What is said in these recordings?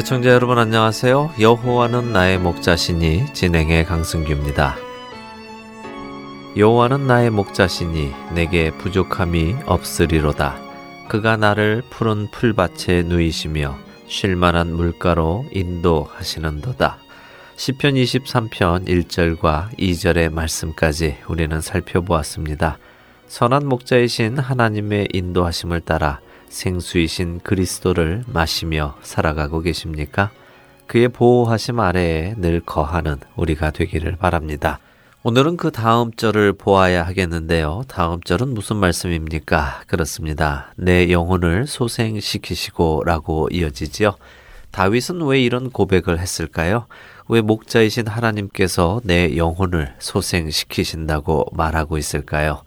애청자 여러분 안녕하세요. 여호와는 나의 목자시니 진행의 강승규입니다. 여호와는 나의 목자시니 내게 부족함이 없으리로다. 그가 나를 푸른 풀밭에 누이시며 쉴만한 물가로 인도하시는도다. 시편 23편 1절과 2절의 말씀까지 우리는 살펴보았습니다. 선한 목자이신 하나님의 인도하심을 따라 생수이신 그리스도를 마시며 살아가고 계십니까? 그의 보호하심 아래에 늘 거하는 우리가 되기를 바랍니다. 오늘은 그 다음 절을 보아야 하겠는데요. 다음 절은 무슨 말씀입니까? 그렇습니다. 내 영혼을 소생시키시고 라고 이어지지요. 다윗은 왜 이런 고백을 했을까요? 왜 목자이신 하나님께서 내 영혼을 소생시키신다고 말하고 있을까요?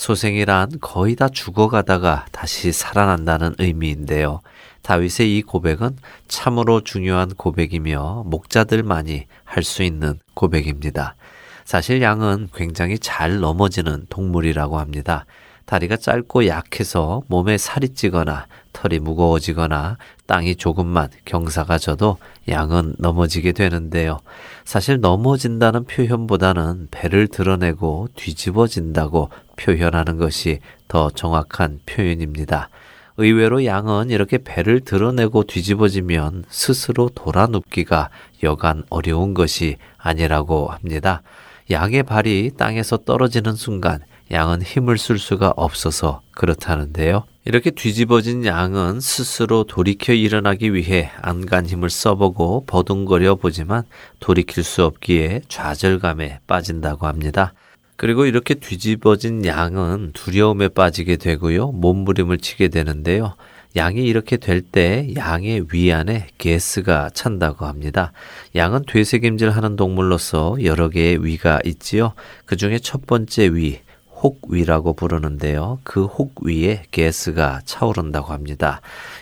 소생이란 거의 다 죽어가다가 다시 살아난다는 의미인데요. 다윗의 이 고백은 참으로 중요한 고백이며 목자들만이 할 수 있는 고백입니다. 사실 양은 굉장히 잘 넘어지는 동물이라고 합니다. 다리가 짧고 약해서 몸에 살이 찌거나 털이 무거워지거나 땅이 조금만 경사가 져도 양은 넘어지게 되는데요. 사실 넘어진다는 표현보다는 배를 드러내고 뒤집어진다고 표현하는 것이 더 정확한 표현입니다. 의외로 양은 이렇게 배를 드러내고 뒤집어지면 스스로 돌아눕기가 여간 어려운 것이 아니라고 합니다. 양의 발이 땅에서 떨어지는 순간 양은 힘을 쓸 수가 없어서 그렇다는데요. 이렇게 뒤집어진 양은 스스로 돌이켜 일어나기 위해 안간 힘을 써보고 버둥거려 보지만 돌이킬 수 없기에 좌절감에 빠진다고 합니다. 그리고 이렇게 뒤집어진 양은 두려움에 빠지게 되고요. 몸부림을 치게 되는데요. 양이 이렇게 될 때 양의 위 안에 게스가 찬다고 합니다. 양은 되새김질 하는 동물로서 여러 개의 위가 있지요. 그 중에 첫 번째 위, 혹위라고 부르는데요. 그 혹위에 가스가 차오른다고 합니다.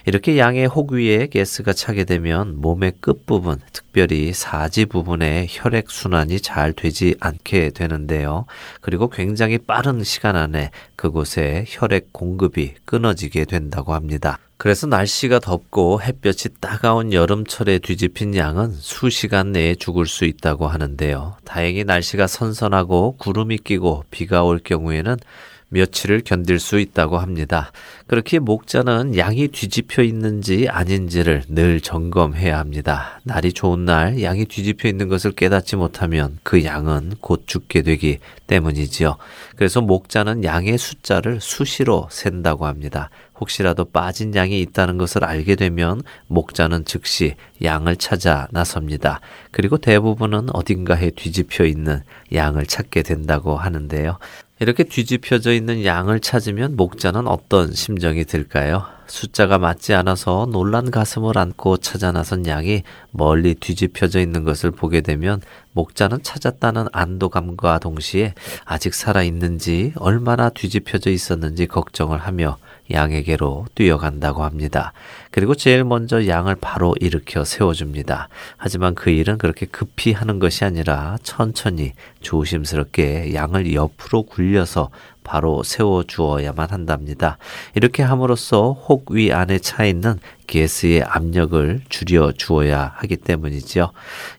이렇게 양의 혹 위에 가스가 차게 되면 몸의 끝부분, 특별히 사지 부분에 혈액 순환이 잘 되지 않게 되는데요. 그리고 굉장히 빠른 시간 안에 그곳에 혈액 공급이 끊어지게 된다고 합니다. 그래서 날씨가 덥고 햇볕이 따가운 여름철에 뒤집힌 양은 수시간 내에 죽을 수 있다고 하는데요. 다행히 날씨가 선선하고 구름이 끼고 비가 올 경우에는 며칠을 견딜 수 있다고 합니다. 그렇게 목자는 양이 뒤집혀 있는지 아닌지를 늘 점검해야 합니다. 날이 좋은 날 양이 뒤집혀 있는 것을 깨닫지 못하면 그 양은 곧 죽게 되기 때문이지요. 그래서 목자는 양의 숫자를 수시로 센다고 합니다. 혹시라도 빠진 양이 있다는 것을 알게 되면 목자는 즉시 양을 찾아 나섭니다. 그리고 대부분은 어딘가에 뒤집혀 있는 양을 찾게 된다고 하는데요. 이렇게 뒤집혀져 있는 양을 찾으면 목자는 어떤 심정이 들까요? 숫자가 맞지 않아서 놀란 가슴을 안고 찾아 나선 양이 멀리 뒤집혀져 있는 것을 보게 되면 목자는 찾았다는 안도감과 동시에 아직 살아 있는지 얼마나 뒤집혀져 있었는지 걱정을 하며 양에게로 뛰어간다고 합니다. 그리고 제일 먼저 양을 바로 일으켜 세워줍니다. 하지만 그 일은 그렇게 급히 하는 것이 아니라 천천히 조심스럽게 양을 옆으로 굴려서 바로 세워 주어야만 한답니다. 이렇게 함으로써 혹 위 안에 차 있는 게스의 압력을 줄여 주어야 하기 때문이죠.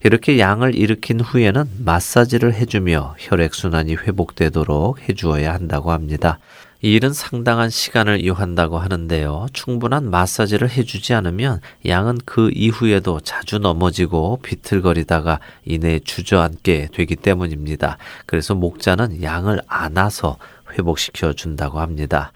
이렇게 양을 일으킨 후에는 마사지를 해주며 혈액순환이 회복되도록 해주어야 한다고 합니다. 이 일은 상당한 시간을 요한다고 하는데요. 충분한 마사지를 해주지 않으면 양은 그 이후에도 자주 넘어지고 비틀거리다가 이내 주저앉게 되기 때문입니다. 그래서 목자는 양을 안아서 회복시켜 준다고 합니다.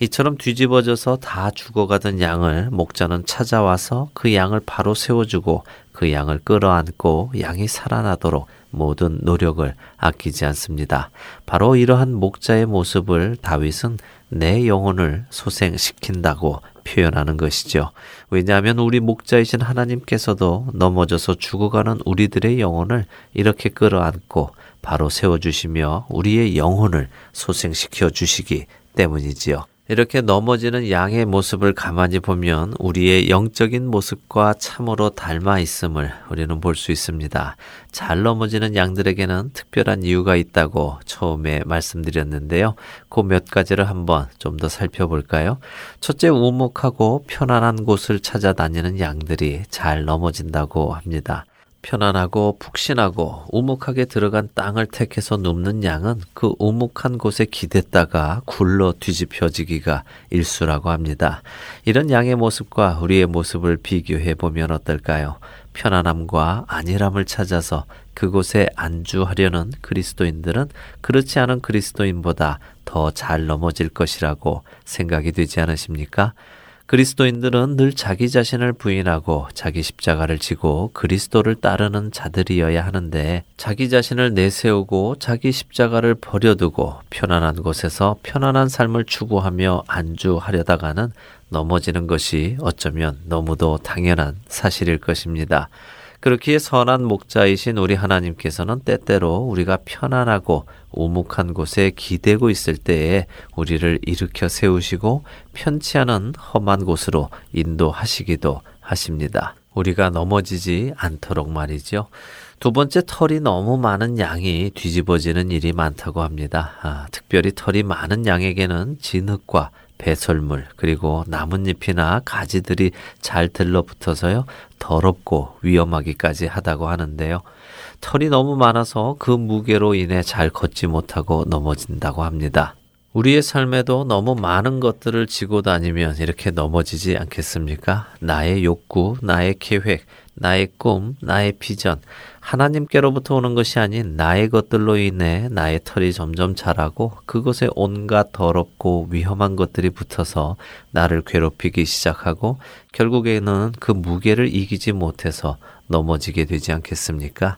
이처럼 뒤집어져서 다 죽어가던 양을 목자는 찾아와서 그 양을 바로 세워주고 그 양을 끌어안고 양이 살아나도록 모든 노력을 아끼지 않습니다. 바로 이러한 목자의 모습을 다윗은 내 영혼을 소생시킨다고 표현하는 것이죠. 왜냐하면 우리 목자이신 하나님께서도 넘어져서 죽어가는 우리들의 영혼을 이렇게 끌어안고 바로 세워주시며 우리의 영혼을 소생시켜 주시기 때문이지요. 이렇게 넘어지는 양의 모습을 가만히 보면 우리의 영적인 모습과 참으로 닮아 있음을 우리는 볼 수 있습니다. 잘 넘어지는 양들에게는 특별한 이유가 있다고 처음에 말씀드렸는데요. 그 몇 가지를 한번 좀 더 살펴볼까요? 첫째, 우묵하고 편안한 곳을 찾아다니는 양들이 잘 넘어진다고 합니다. 편안하고 푹신하고 우묵하게 들어간 땅을 택해서 눕는 양은 그 우묵한 곳에 기댔다가 굴러 뒤집혀지기가 일수라고 합니다. 이런 양의 모습과 우리의 모습을 비교해 보면 어떨까요? 편안함과 안일함을 찾아서 그곳에 안주하려는 그리스도인들은 그렇지 않은 그리스도인보다 더 잘 넘어질 것이라고 생각이 되지 않으십니까? 그리스도인들은 늘 자기 자신을 부인하고 자기 십자가를 지고 그리스도를 따르는 자들이어야 하는데 자기 자신을 내세우고 자기 십자가를 버려두고 편안한 곳에서 편안한 삶을 추구하며 안주하려다가는 넘어지는 것이 어쩌면 너무도 당연한 사실일 것입니다. 그렇기에 선한 목자이신 우리 하나님께서는 때때로 우리가 편안하고 우묵한 곳에 기대고 있을 때에 우리를 일으켜 세우시고 편치 않은 험한 곳으로 인도하시기도 하십니다. 우리가 넘어지지 않도록 말이죠. 두 번째 털이 너무 많은 양이 뒤집어지는 일이 많다고 합니다. 아, 특별히 털이 많은 양에게는 진흙과 배설물 그리고 나뭇잎이나 가지들이 잘 들러붙어서요 더럽고 위험하기까지 하다고 하는데요. 털이 너무 많아서 그 무게로 인해 잘 걷지 못하고 넘어진다고 합니다. 우리의 삶에도 너무 많은 것들을 지고 다니면 이렇게 넘어지지 않겠습니까? 나의 욕구, 나의 계획, 나의 꿈, 나의 비전, 하나님께로부터 오는 것이 아닌 나의 것들로 인해 나의 털이 점점 자라고 그것에 온갖 더럽고 위험한 것들이 붙어서 나를 괴롭히기 시작하고 결국에는 그 무게를 이기지 못해서 넘어지게 되지 않겠습니까?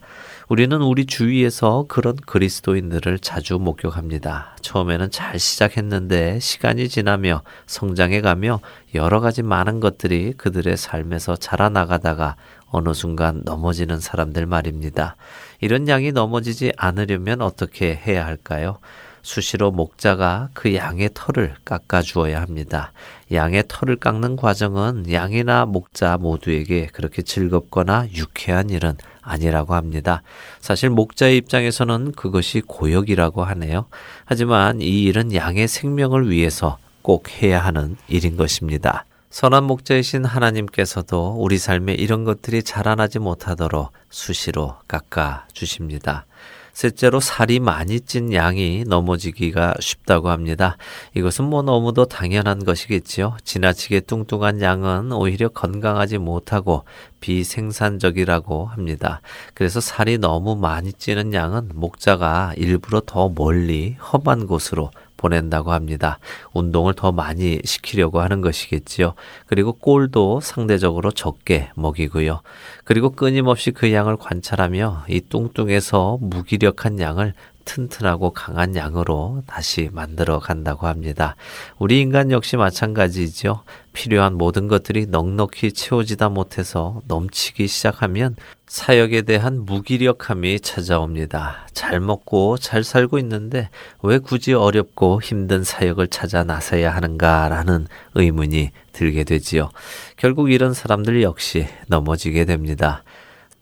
우리는 우리 주위에서 그런 그리스도인들을 자주 목격합니다. 처음에는 잘 시작했는데 시간이 지나며 성장해 가며 여러 가지 많은 것들이 그들의 삶에서 자라나가다가 어느 순간 넘어지는 사람들 말입니다. 이런 양이 넘어지지 않으려면 어떻게 해야 할까요? 수시로 목자가 그 양의 털을 깎아 주어야 합니다. 양의 털을 깎는 과정은 양이나 목자 모두에게 그렇게 즐겁거나 유쾌한 일은 아니라고 합니다. 사실 목자의 입장에서는 그것이 고역이라고 하네요. 하지만 이 일은 양의 생명을 위해서 꼭 해야 하는 일인 것입니다. 선한 목자이신 하나님께서도 우리 삶에 이런 것들이 자라나지 못하도록 수시로 깎아 주십니다. 셋째로 살이 많이 찐 양이 넘어지기가 쉽다고 합니다. 이것은 뭐 너무도 당연한 것이겠지요. 지나치게 뚱뚱한 양은 오히려 건강하지 못하고 비생산적이라고 합니다. 그래서 살이 너무 많이 찌는 양은 목자가 일부러 더 멀리 험한 곳으로 보낸다고 합니다. 운동을 더 많이 시키려고 하는 것이겠지요. 그리고 꼴도 상대적으로 적게 먹이고요. 그리고 끊임없이 그 양을 관찰하며 이 뚱뚱해서 무기력한 양을 튼튼하고 강한 양으로 다시 만들어 간다고 합니다. 우리 인간 역시 마찬가지죠. 필요한 모든 것들이 넉넉히 채워지다 못해서 넘치기 시작하면 사역에 대한 무기력함이 찾아옵니다. 잘 먹고 잘 살고 있는데 왜 굳이 어렵고 힘든 사역을 찾아 나서야 하는가라는 의문이 들게 되지요. 결국 이런 사람들 역시 넘어지게 됩니다.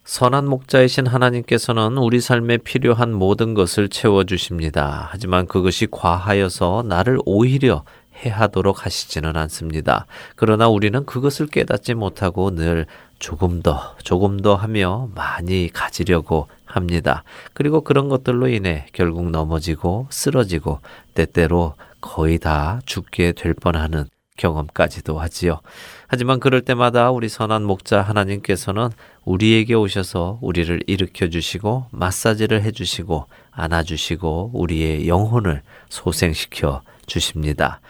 선한 목자이신 하나님께서는 우리 삶에 필요한 모든 것을 채워주십니다. 하지만 그것이 과하여서 나를 오히려 해하도록 하시지는 않습니다. 그러나 우리는 그것을 깨닫지 못하고 늘 조금 더, 조금 더 하며 많이 가지려고 합니다. 그리고 그런 것들로 인해 결국 넘어지고 쓰러지고 때때로 거의 다 죽게 될 뻔하는 경험까지도 하지요. 하지만 그럴 때마다 우리 선한 목자 하나님께서는 우리에게 오셔서 우리를 일으켜 주시고 마사지를 해 주시고 안아 주시고 우리의 영혼을 소생시켜 주십니다.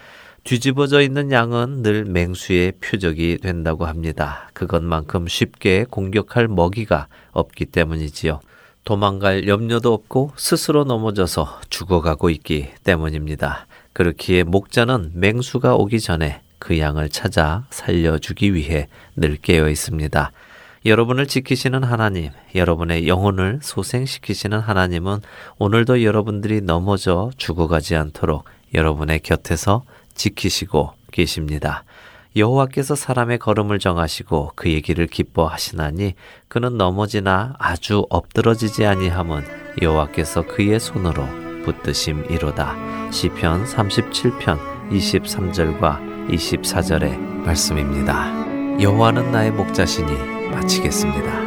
뒤집어져 있는 양은 늘 맹수의 표적이 된다고 합니다. 그것만큼 쉽게 공격할 먹이가 없기 때문이지요. 도망갈 염려도 없고 스스로 넘어져서 죽어가고 있기 때문입니다. 그렇기에 목자는 맹수가 오기 전에 그 양을 찾아 살려주기 위해 늘 깨어 있습니다. 여러분을 지키시는 하나님, 여러분의 영혼을 소생시키시는 하나님은 오늘도 여러분들이 넘어져 죽어가지 않도록 여러분의 곁에서 지키시고 계십니다. 여호와께서 사람의 걸음을 정하시고 그의 길을 기뻐하시나니 그는 넘어지나 아주 엎드러지지 아니함은 여호와께서 그의 손으로 붙드심이로다. 시편 37편 23절과 24절의 말씀입니다. 여호와는 나의 목자시니 마치겠습니다.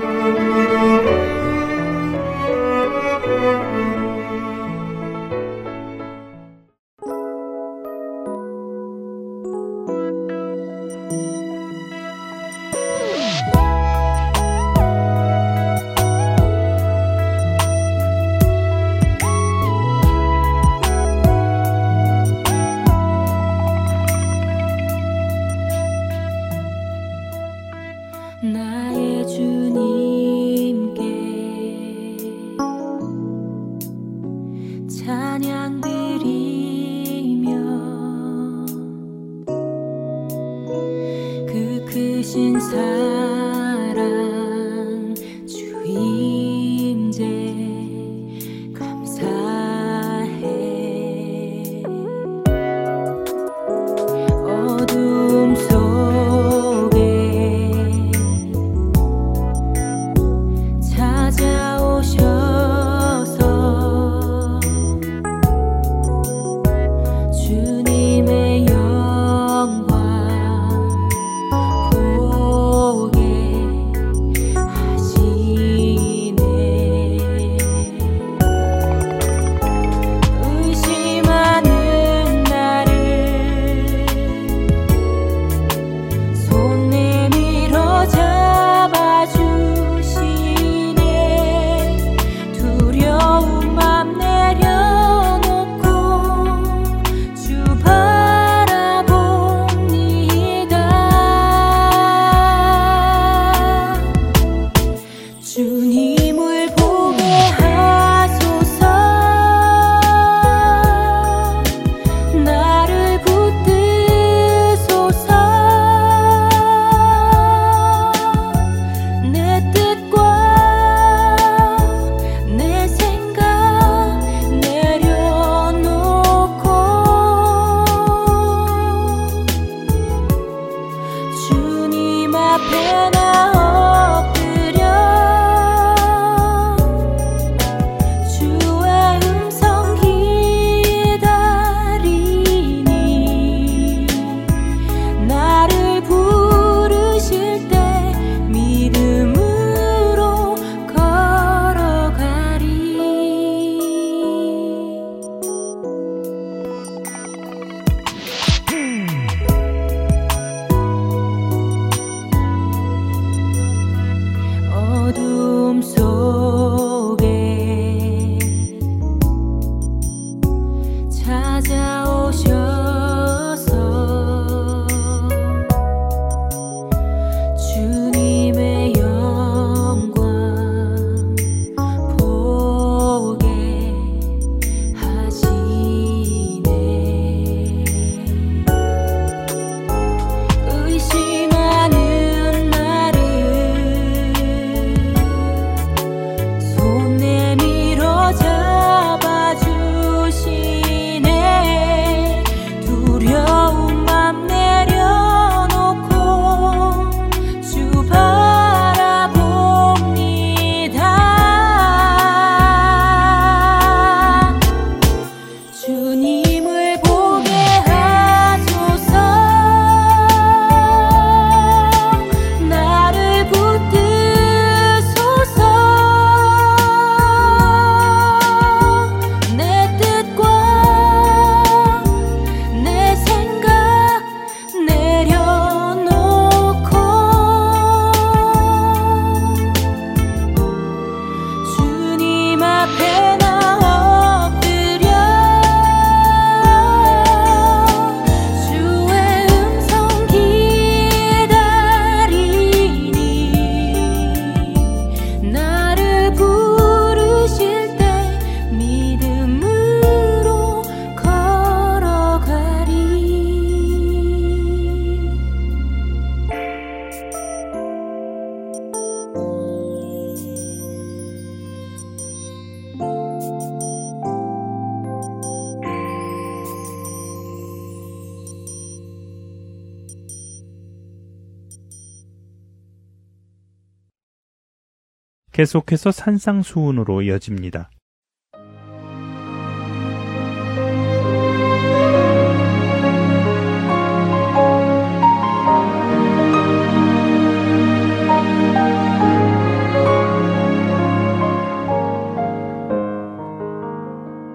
계속해서 산상수훈으로 이어집니다.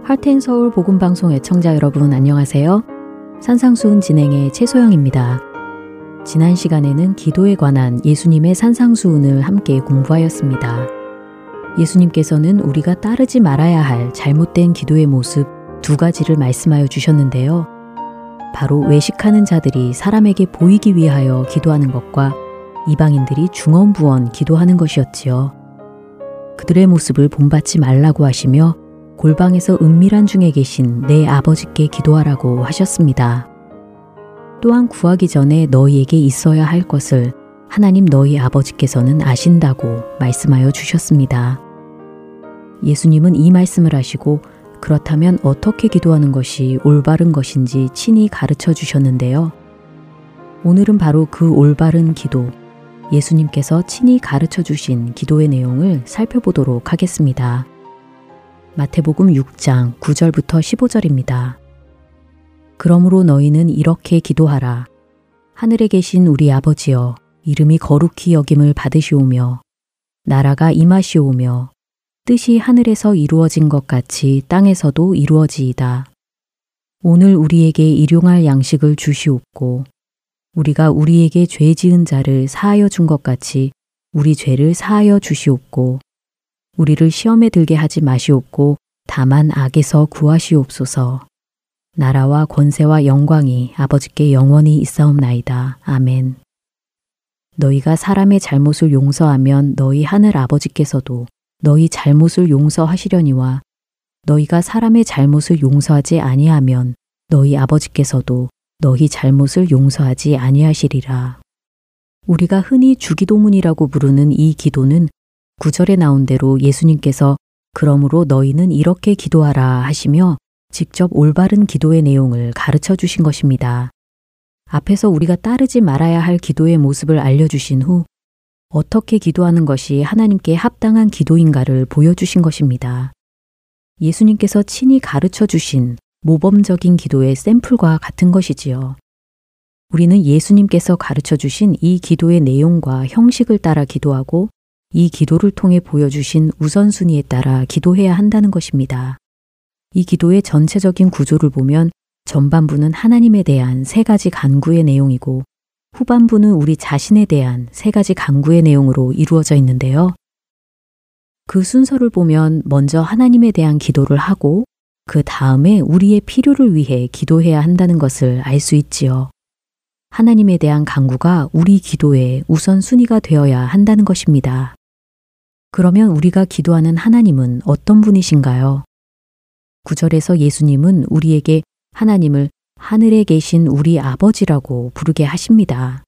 하텐 서울 복음 방송 애청자 여러분 안녕하세요. 산상수훈 진행의 최소영입니다. 지난 시간에는 기도에 관한 예수님의 산상수훈을 함께 공부하였습니다. 예수님께서는 우리가 따르지 말아야 할 잘못된 기도의 모습 두 가지를 말씀하여 주셨는데요. 바로 외식하는 자들이 사람에게 보이기 위하여 기도하는 것과 이방인들이 중언부언 기도하는 것이었지요. 그들의 모습을 본받지 말라고 하시며 골방에서 은밀한 중에 계신 내 아버지께 기도하라고 하셨습니다. 또한 구하기 전에 너희에게 있어야 할 것을 하나님 너희 아버지께서는 아신다고 말씀하여 주셨습니다. 예수님은 이 말씀을 하시고 그렇다면 어떻게 기도하는 것이 올바른 것인지 친히 가르쳐 주셨는데요. 오늘은 바로 그 올바른 기도, 예수님께서 친히 가르쳐 주신 기도의 내용을 살펴보도록 하겠습니다. 마태복음 6장 9절부터 15절입니다. 그러므로 너희는 이렇게 기도하라. 하늘에 계신 우리 아버지여, 이름이 거룩히 여김을 받으시오며, 나라가 임하시오며, 뜻이 하늘에서 이루어진 것 같이 땅에서도 이루어지이다. 오늘 우리에게 일용할 양식을 주시옵고, 우리가 우리에게 죄 지은 자를 사하여 준 것 같이 우리 죄를 사하여 주시옵고, 우리를 시험에 들게 하지 마시옵고 다만 악에서 구하시옵소서. 나라와 권세와 영광이 아버지께 영원히 있사옵나이다. 아멘. 너희가 사람의 잘못을 용서하면 너희 하늘 아버지께서도 너희 잘못을 용서하시려니와 너희가 사람의 잘못을 용서하지 아니하면 너희 아버지께서도 너희 잘못을 용서하지 아니하시리라. 우리가 흔히 주기도문이라고 부르는 이 기도는 구절에 나온 대로 예수님께서 그러므로 너희는 이렇게 기도하라 하시며 직접 올바른 기도의 내용을 가르쳐 주신 것입니다. 앞에서 우리가 따르지 말아야 할 기도의 모습을 알려주신 후 어떻게 기도하는 것이 하나님께 합당한 기도인가를 보여주신 것입니다. 예수님께서 친히 가르쳐 주신 모범적인 기도의 샘플과 같은 것이지요. 우리는 예수님께서 가르쳐 주신 이 기도의 내용과 형식을 따라 기도하고 이 기도를 통해 보여주신 우선순위에 따라 기도해야 한다는 것입니다. 이 기도의 전체적인 구조를 보면 전반부는 하나님에 대한 세 가지 간구의 내용이고 후반부는 우리 자신에 대한 세 가지 간구의 내용으로 이루어져 있는데요. 그 순서를 보면 먼저 하나님에 대한 기도를 하고 그 다음에 우리의 필요를 위해 기도해야 한다는 것을 알 수 있지요. 하나님에 대한 간구가 우리 기도의 우선순위가 되어야 한다는 것입니다. 그러면 우리가 기도하는 하나님은 어떤 분이신가요? 구절에서 예수님은 우리에게 하나님을 하늘에 계신 우리 아버지라고 부르게 하십니다.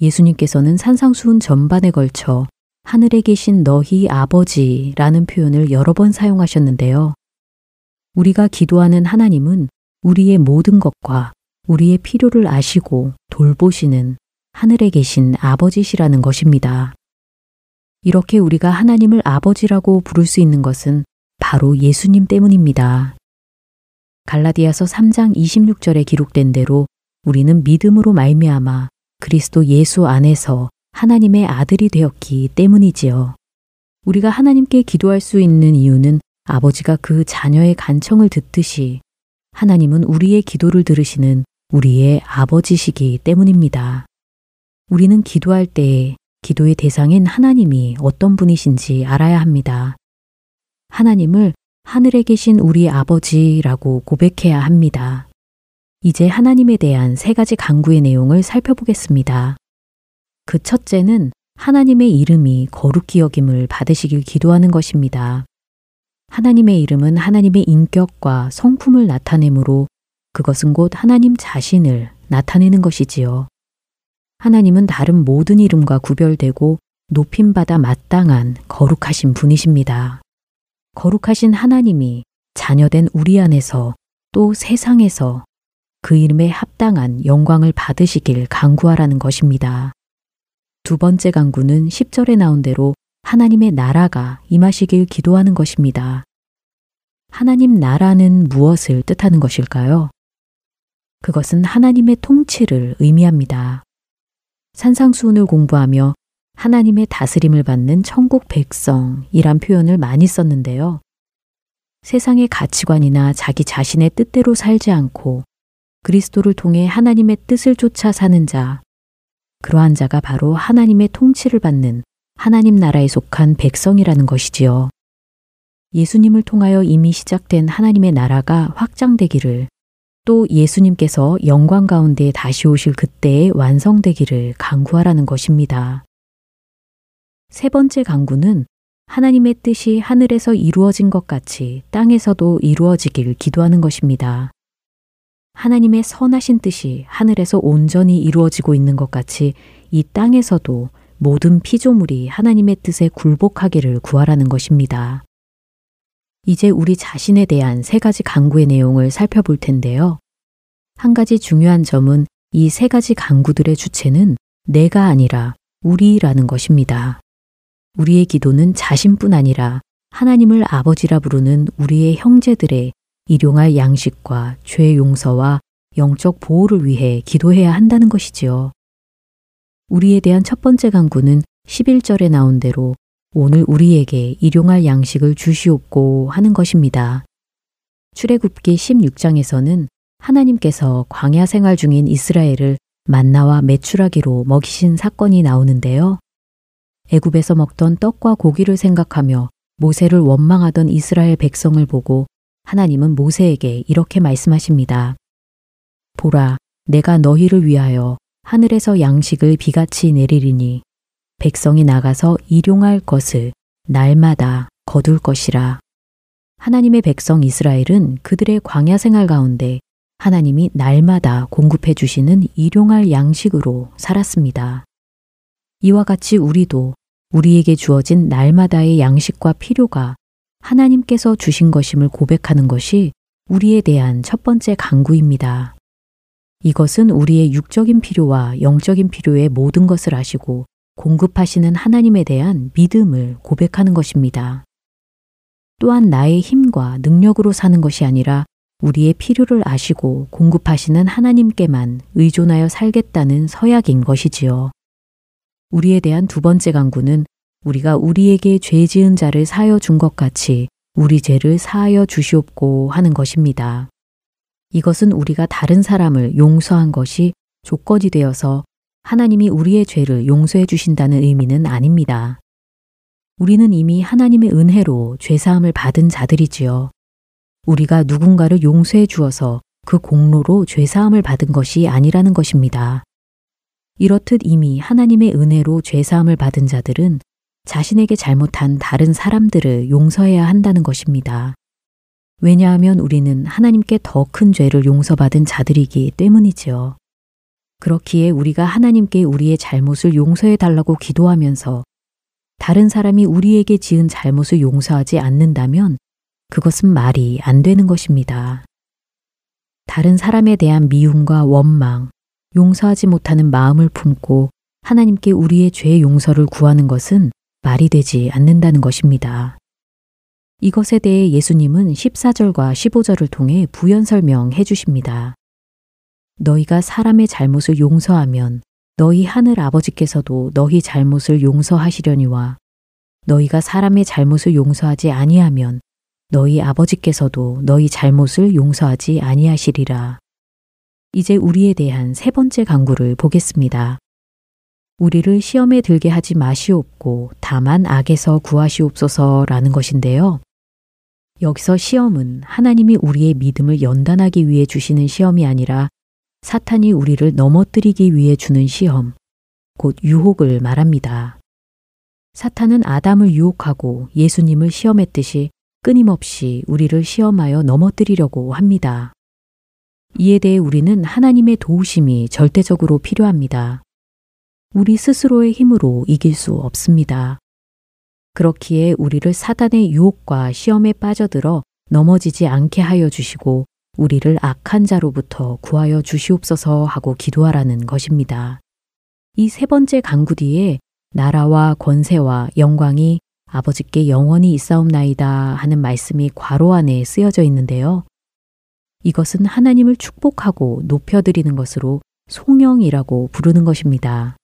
예수님께서는 산상수훈 전반에 걸쳐 하늘에 계신 너희 아버지라는 표현을 여러 번 사용하셨는데요. 우리가 기도하는 하나님은 우리의 모든 것과 우리의 필요를 아시고 돌보시는 하늘에 계신 아버지시라는 것입니다. 이렇게 우리가 하나님을 아버지라고 부를 수 있는 것은 바로 예수님 때문입니다. 갈라디아서 3장 26절에 기록된 대로 우리는 믿음으로 말미암아 그리스도 예수 안에서 하나님의 아들이 되었기 때문이지요. 우리가 하나님께 기도할 수 있는 이유는 아버지가 그 자녀의 간청을 듣듯이 하나님은 우리의 기도를 들으시는 우리의 아버지시기 때문입니다. 우리는 기도할 때에 기도의 대상인 하나님이 어떤 분이신지 알아야 합니다. 하나님을 하늘에 계신 우리 아버지라고 고백해야 합니다. 이제 하나님에 대한 세 가지 강구의 내용을 살펴보겠습니다. 그 첫째는 하나님의 이름이 거룩히 여김을 받으시길 기도하는 것입니다. 하나님의 이름은 하나님의 인격과 성품을 나타내므로 그것은 곧 하나님 자신을 나타내는 것이지요. 하나님은 다른 모든 이름과 구별되고 높임받아 마땅한 거룩하신 분이십니다. 거룩하신 하나님이 자녀된 우리 안에서 또 세상에서 그 이름에 합당한 영광을 받으시길 강구하라는 것입니다. 두 번째 강구는 10절에 나온 대로 하나님의 나라가 임하시길 기도하는 것입니다. 하나님 나라는 무엇을 뜻하는 것일까요? 그것은 하나님의 통치를 의미합니다. 산상수훈을 공부하며 하나님의 다스림을 받는 천국 백성이란 표현을 많이 썼는데요. 세상의 가치관이나 자기 자신의 뜻대로 살지 않고 그리스도를 통해 하나님의 뜻을 쫓아 사는 자, 그러한 자가 바로 하나님의 통치를 받는 하나님 나라에 속한 백성이라는 것이지요. 예수님을 통하여 이미 시작된 하나님의 나라가 확장되기를 또 예수님께서 영광 가운데 다시 오실 그때에 완성되기를 강구하라는 것입니다. 세 번째 강구는 하나님의 뜻이 하늘에서 이루어진 것 같이 땅에서도 이루어지길 기도하는 것입니다. 하나님의 선하신 뜻이 하늘에서 온전히 이루어지고 있는 것 같이 이 땅에서도 모든 피조물이 하나님의 뜻에 굴복하기를 구하라는 것입니다. 이제 우리 자신에 대한 세 가지 강구의 내용을 살펴볼 텐데요. 한 가지 중요한 점은 이 세 가지 강구들의 주체는 내가 아니라 우리라는 것입니다. 우리의 기도는 자신뿐 아니라 하나님을 아버지라 부르는 우리의 형제들의 일용할 양식과 죄 용서와 영적 보호를 위해 기도해야 한다는 것이지요. 우리에 대한 첫 번째 강구는 11절에 나온 대로 오늘 우리에게 일용할 양식을 주시옵고 하는 것입니다. 출애굽기 16장에서는 하나님께서 광야 생활 중인 이스라엘을 만나와 매출하기로 먹이신 사건이 나오는데요. 애굽에서 먹던 떡과 고기를 생각하며 모세를 원망하던 이스라엘 백성을 보고 하나님은 모세에게 이렇게 말씀하십니다. 보라, 내가 너희를 위하여 하늘에서 양식을 비같이 내리리니 백성이 나가서 일용할 것을 날마다 거둘 것이라. 하나님의 백성 이스라엘은 그들의 광야 생활 가운데 하나님이 날마다 공급해 주시는 일용할 양식으로 살았습니다. 이와 같이 우리도 우리에게 주어진 날마다의 양식과 필요가 하나님께서 주신 것임을 고백하는 것이 우리에 대한 첫 번째 강구입니다. 이것은 우리의 육적인 필요와 영적인 필요의 모든 것을 아시고 공급하시는 하나님에 대한 믿음을 고백하는 것입니다. 또한 나의 힘과 능력으로 사는 것이 아니라 우리의 필요를 아시고 공급하시는 하나님께만 의존하여 살겠다는 서약인 것이지요. 우리에 대한 두 번째 강구는 우리가 우리에게 죄 지은 자를 사하여 준 것 같이 우리 죄를 사하여 주시옵고 하는 것입니다. 이것은 우리가 다른 사람을 용서한 것이 조건이 되어서 하나님이 우리의 죄를 용서해 주신다는 의미는 아닙니다. 우리는 이미 하나님의 은혜로 죄사함을 받은 자들이지요. 우리가 누군가를 용서해 주어서 그 공로로 죄사함을 받은 것이 아니라는 것입니다. 이렇듯 이미 하나님의 은혜로 죄사함을 받은 자들은 자신에게 잘못한 다른 사람들을 용서해야 한다는 것입니다. 왜냐하면 우리는 하나님께 더 큰 죄를 용서받은 자들이기 때문이지요. 그렇기에 우리가 하나님께 우리의 잘못을 용서해 달라고 기도하면서 다른 사람이 우리에게 지은 잘못을 용서하지 않는다면 그것은 말이 안 되는 것입니다. 다른 사람에 대한 미움과 원망, 용서하지 못하는 마음을 품고 하나님께 우리의 죄 용서를 구하는 것은 말이 되지 않는다는 것입니다. 이것에 대해 예수님은 14절과 15절을 통해 부연 설명해 주십니다. 너희가 사람의 잘못을 용서하면 너희 하늘 아버지께서도 너희 잘못을 용서하시려니와 너희가 사람의 잘못을 용서하지 아니하면 너희 아버지께서도 너희 잘못을 용서하지 아니하시리라. 이제 우리에 대한 세 번째 강구를 보겠습니다. 우리를 시험에 들게 하지 마시옵고 다만 악에서 구하시옵소서라는 것인데요. 여기서 시험은 하나님이 우리의 믿음을 연단하기 위해 주시는 시험이 아니라 사탄이 우리를 넘어뜨리기 위해 주는 시험, 곧 유혹을 말합니다. 사탄은 아담을 유혹하고 예수님을 시험했듯이 끊임없이 우리를 시험하여 넘어뜨리려고 합니다. 이에 대해 우리는 하나님의 도우심이 절대적으로 필요합니다. 우리 스스로의 힘으로 이길 수 없습니다. 그렇기에 우리를 사단의 유혹과 시험에 빠져들어 넘어지지 않게 하여 주시고 우리를 악한 자로부터 구하여 주시옵소서 하고 기도하라는 것입니다. 이 세 번째 강구 뒤에 나라와 권세와 영광이 아버지께 영원히 있사옵나이다 하는 말씀이 괄호 안에 쓰여져 있는데요. 이것은 하나님을 축복하고 높여드리는 것으로 송영이라고 부르는 것입니다.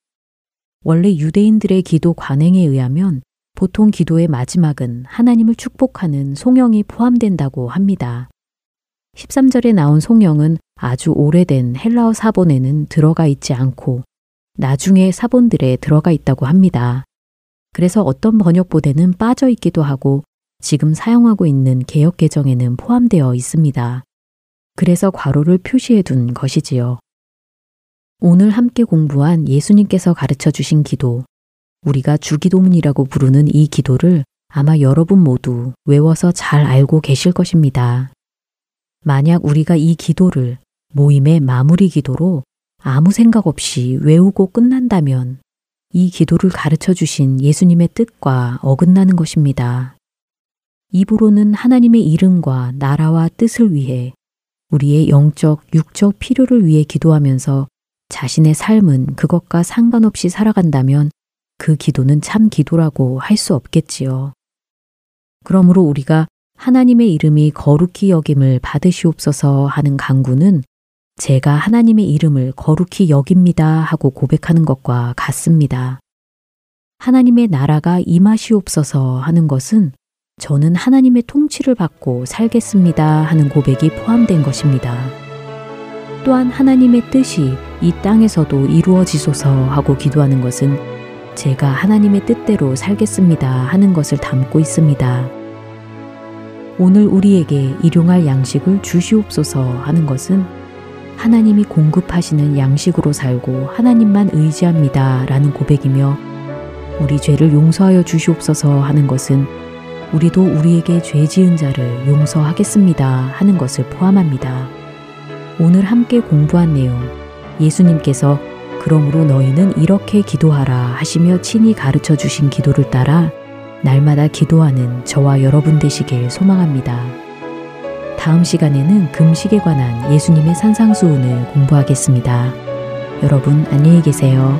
원래 유대인들의 기도 관행에 의하면 보통 기도의 마지막은 하나님을 축복하는 송영이 포함된다고 합니다. 13절에 나온 송영은 아주 오래된 헬라어 사본에는 들어가 있지 않고 나중에 사본들에 들어가 있다고 합니다. 그래서 어떤 번역본에는 빠져 있기도 하고 지금 사용하고 있는 개혁 개정에는 포함되어 있습니다. 그래서 괄호를 표시해 둔 것이지요. 오늘 함께 공부한 예수님께서 가르쳐 주신 기도, 우리가 주기도문이라고 부르는 이 기도를 아마 여러분 모두 외워서 잘 알고 계실 것입니다. 만약 우리가 이 기도를 모임의 마무리 기도로 아무 생각 없이 외우고 끝난다면 이 기도를 가르쳐 주신 예수님의 뜻과 어긋나는 것입니다. 입으로는 하나님의 이름과 나라와 뜻을 위해 우리의 영적, 육적 필요를 위해 기도하면서 자신의 삶은 그것과 상관없이 살아간다면 그 기도는 참 기도라고 할 수 없겠지요. 그러므로 우리가 하나님의 이름이 거룩히 여김을 받으시옵소서 하는 강구는 제가 하나님의 이름을 거룩히 여깁니다 하고 고백하는 것과 같습니다. 하나님의 나라가 임하시옵소서 하는 것은 저는 하나님의 통치를 받고 살겠습니다 하는 고백이 포함된 것입니다. 또한 하나님의 뜻이 이 땅에서도 이루어지소서 하고 기도하는 것은 제가 하나님의 뜻대로 살겠습니다 하는 것을 담고 있습니다. 오늘 우리에게 일용할 양식을 주시옵소서 하는 것은 하나님이 공급하시는 양식으로 살고 하나님만 의지합니다 라는 고백이며 우리 죄를 용서하여 주시옵소서 하는 것은 우리도 우리에게 죄 지은 자를 용서하겠습니다 하는 것을 포함합니다. 오늘 함께 공부한 내용, 예수님께서 그러므로 너희는 이렇게 기도하라 하시며 친히 가르쳐 주신 기도를 따라 날마다 기도하는 저와 여러분 되시길 소망합니다. 다음 시간에는 금식에 관한 예수님의 산상수훈을 공부하겠습니다. 여러분 안녕히 계세요.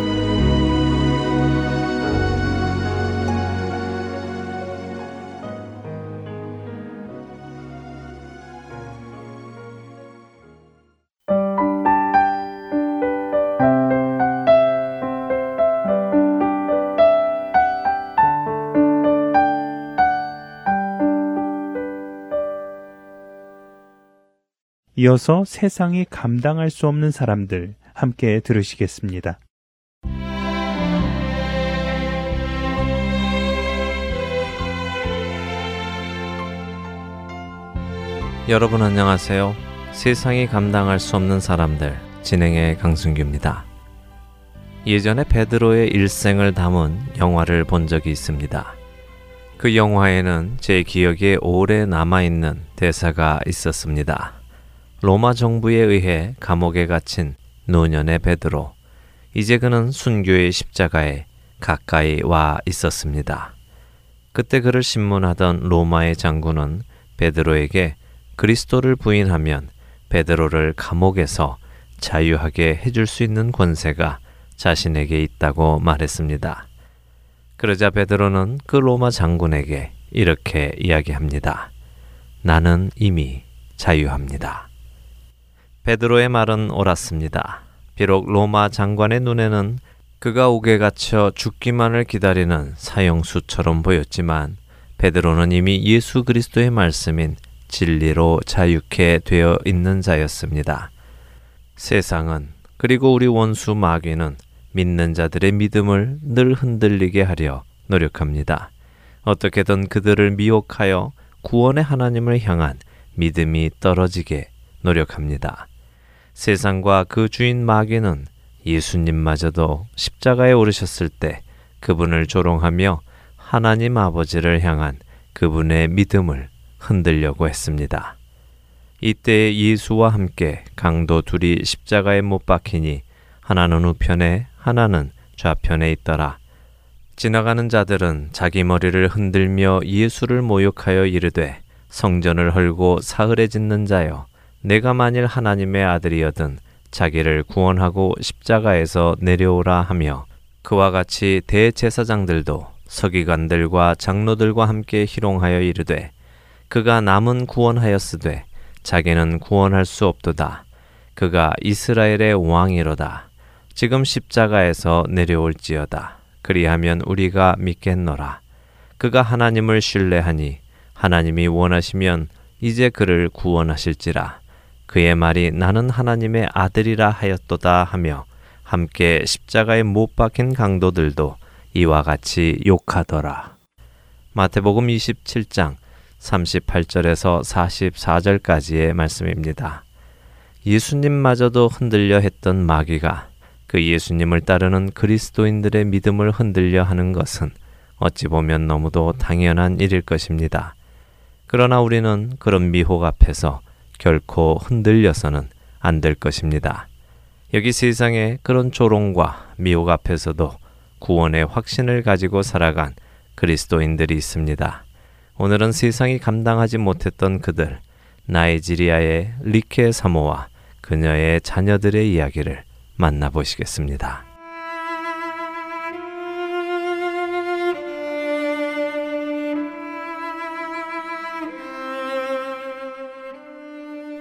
이어서 세상이 감당할 수 없는 사람들 함께 들으시겠습니다. 여러분 안녕하세요. 세상이 감당할 수 없는 사람들 진행의 강승규입니다. 예전에 베드로의 일생을 담은 영화를 본 적이 있습니다. 그 영화에는 제 기억에 오래 남아있는 대사가 있었습니다. 로마 정부에 의해 감옥에 갇힌 노년의 베드로. 이제 그는 순교의 십자가에 가까이 와 있었습니다. 그때 그를 신문하던 로마의 장군은 베드로에게 그리스도를 부인하면 베드로를 감옥에서 자유하게 해줄 수 있는 권세가 자신에게 있다고 말했습니다. 그러자 베드로는 그 로마 장군에게 이렇게 이야기합니다. 나는 이미 자유합니다. 베드로의 말은 옳았습니다. 비록 로마 장관의 눈에는 그가 옥에 갇혀 죽기만을 기다리는 사형수처럼 보였지만 베드로는 이미 예수 그리스도의 말씀인 진리로 자유케 되어 있는 자였습니다. 세상은 그리고 우리 원수 마귀는 믿는 자들의 믿음을 늘 흔들리게 하려 노력합니다. 어떻게든 그들을 미혹하여 구원의 하나님을 향한 믿음이 떨어지게 노력합니다. 세상과 그 주인 마귀는 예수님마저도 십자가에 오르셨을 때 그분을 조롱하며 하나님 아버지를 향한 그분의 믿음을 흔들려고 했습니다. 이때 예수와 함께 강도 둘이 십자가에 못 박히니 하나는 우편에 하나는 좌편에 있더라. 지나가는 자들은 자기 머리를 흔들며 예수를 모욕하여 이르되 성전을 헐고 사흘에 짓는 자여 내가 만일 하나님의 아들이여든 자기를 구원하고 십자가에서 내려오라 하며 그와 같이 대제사장들도 서기관들과 장로들과 함께 희롱하여 이르되 그가 남은 구원하였으되 자기는 구원할 수 없도다. 그가 이스라엘의 왕이로다. 지금 십자가에서 내려올지어다. 그리하면 우리가 믿겠노라. 그가 하나님을 신뢰하니 하나님이 원하시면 이제 그를 구원하실지라. 그의 말이 나는 하나님의 아들이라 하였도다 하며 함께 십자가에 못 박힌 강도들도 이와 같이 욕하더라. 마태복음 27장 38절에서 44절까지의 말씀입니다. 예수님마저도 흔들려 했던 마귀가 그 예수님을 따르는 그리스도인들의 믿음을 흔들려 하는 것은 어찌 보면 너무도 당연한 일일 것입니다. 그러나 우리는 그런 미혹 앞에서 결코 흔들려서는 안 될 것입니다. 여기 세상에 그런 조롱과 미혹 앞에서도 구원의 확신을 가지고 살아간 그리스도인들이 있습니다. 오늘은 세상이 감당하지 못했던 그들, 나이지리아의 리케 사모와 그녀의 자녀들의 이야기를 만나보시겠습니다.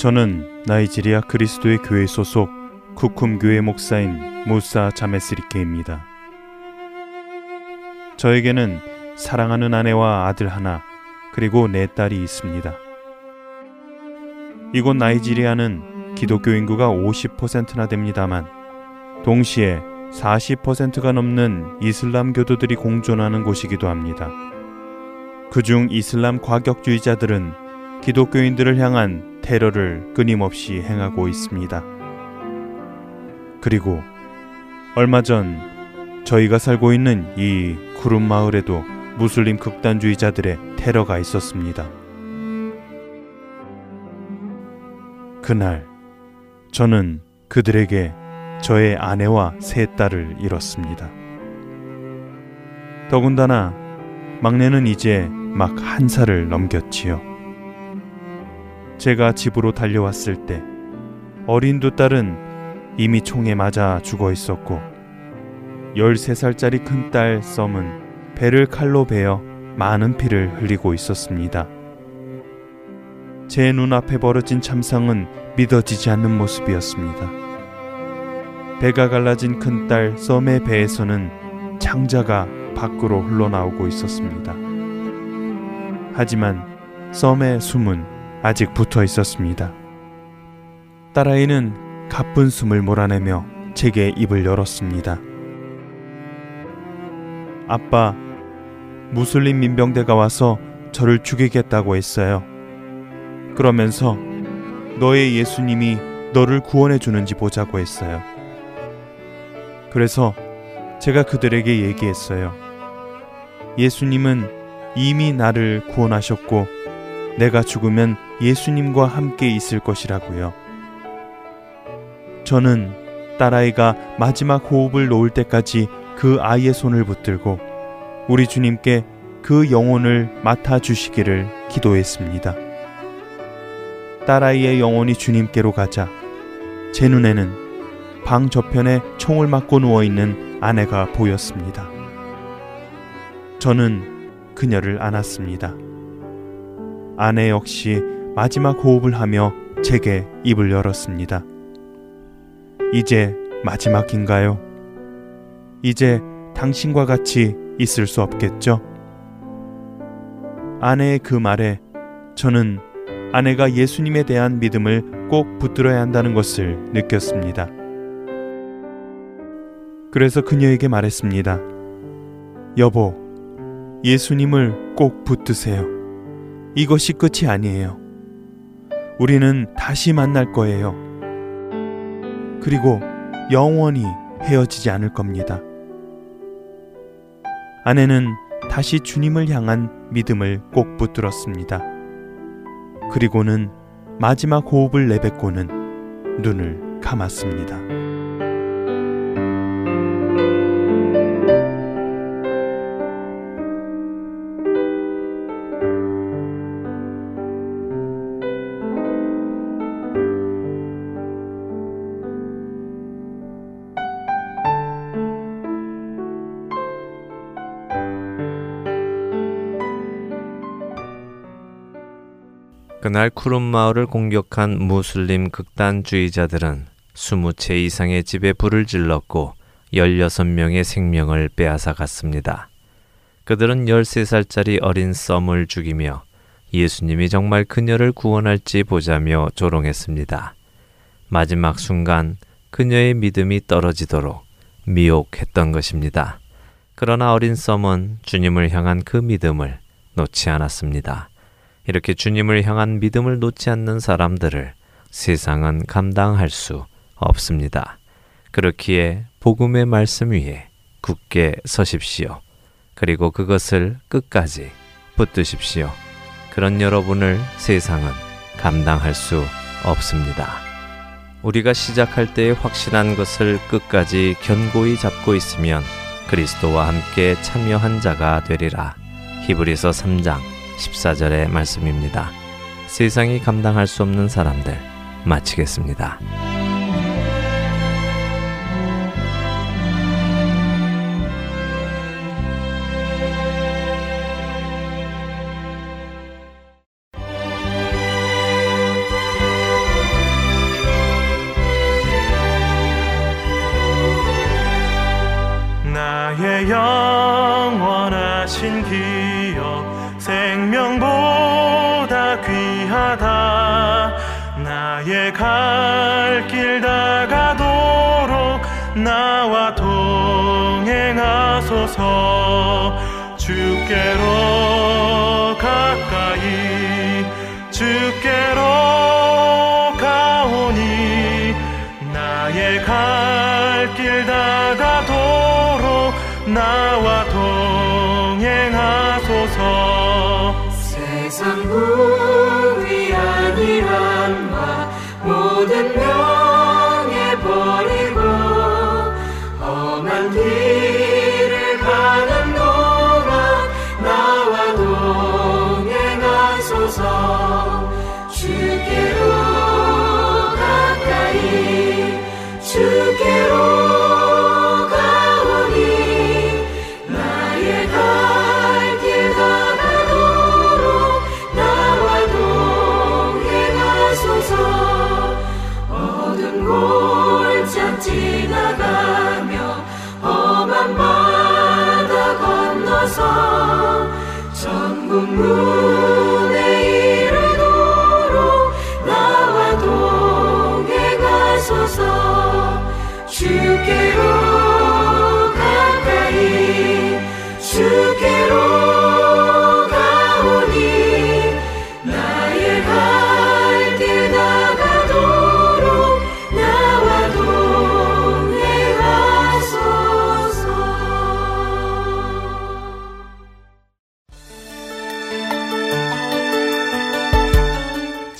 저는 나이지리아 그리스도의 교회 소속 쿠쿰 교회 목사인 무사 자메스리케입니다. 저에게는 사랑하는 아내와 아들 하나 그리고 네 딸이 있습니다. 이곳 나이지리아는 기독교 인구가 50%나 됩니다만 동시에 40%가 넘는 이슬람 교도들이 공존하는 곳이기도 합니다. 그중 이슬람 과격주의자들은 기독교인들을 향한 테러를 끊임없이 행하고 있습니다. 그리고 얼마 전 저희가 살고 있는 이 구름 마을에도 무슬림 극단주의자들의 테러가 있었습니다. 그날 저는 그들에게 저의 아내와 세 딸을 잃었습니다. 더군다나 막내는 이제 막 한 살을 넘겼지요. 제가 집으로 달려왔을 때 어린 두 딸은 이미 총에 맞아 죽어 있었고 13살짜리 큰 딸 썸은 배를 칼로 베어 많은 피를 흘리고 있었습니다. 제 눈앞에 벌어진 참상은 믿어지지 않는 모습이었습니다. 배가 갈라진 큰 딸 썸의 배에서는 창자가 밖으로 흘러나오고 있었습니다. 하지만 썸의 숨은 아직 붙어 있었습니다. 딸아이는 가쁜 숨을 몰아내며 제게 입을 열었습니다. 아빠, 무슬림 민병대가 와서 저를 죽이겠다고 했어요. 그러면서 너의 예수님이 너를 구원해 주는지 보자고 했어요. 그래서 제가 그들에게 얘기했어요. 예수님은 이미 나를 구원하셨고 내가 죽으면 예수님과 함께 있을 것이라고요. 저는 딸아이가 마지막 호흡을 놓을 때까지 그 아이의 손을 붙들고 우리 주님께 그 영혼을 맡아 주시기를 기도했습니다. 딸아이의 영혼이 주님께로 가자 제 눈에는 방 저편에 총을 맞고 누워 있는 아내가 보였습니다. 저는 그녀를 안았습니다. 아내 역시 마지막 호흡을 하며 제게 입을 열었습니다. 이제 마지막인가요? 이제 당신과 같이 있을 수 없겠죠? 아내의 그 말에 저는 아내가 예수님에 대한 믿음을 꼭 붙들어야 한다는 것을 느꼈습니다. 그래서 그녀에게 말했습니다. 여보, 예수님을 꼭 붙드세요. 이것이 끝이 아니에요. 우리는 다시 만날 거예요. 그리고 영원히 헤어지지 않을 겁니다. 아내는 다시 주님을 향한 믿음을 꼭 붙들었습니다. 그리고는 마지막 호흡을 내뱉고는 눈을 감았습니다. 그날 쿠름 마을을 공격한 무슬림 극단주의자들은 20채 이상의 집에 불을 질렀고 16명의 생명을 빼앗아 갔습니다. 그들은 13살짜리 어린 썸을 죽이며 예수님이 정말 그녀를 구원할지 보자며 조롱했습니다. 마지막 순간 그녀의 믿음이 떨어지도록 미혹했던 것입니다. 그러나 어린 썸은 주님을 향한 그 믿음을 놓지 않았습니다. 이렇게 주님을 향한 믿음을 놓지 않는 사람들을 세상은 감당할 수 없습니다. 그렇기에 복음의 말씀 위에 굳게 서십시오. 그리고 그것을 끝까지 붙드십시오. 그런 여러분을 세상은 감당할 수 없습니다. 우리가 시작할 때에 확신한 것을 끝까지 견고히 잡고 있으면 그리스도와 함께 참여한 자가 되리라. 히브리서 3장 14절의 말씀입니다. 세상이 감당할 수 없는 사람들 마치겠습니다. 주께로 가까이 주께로 가오니 나의 갈 길 다가도록 나와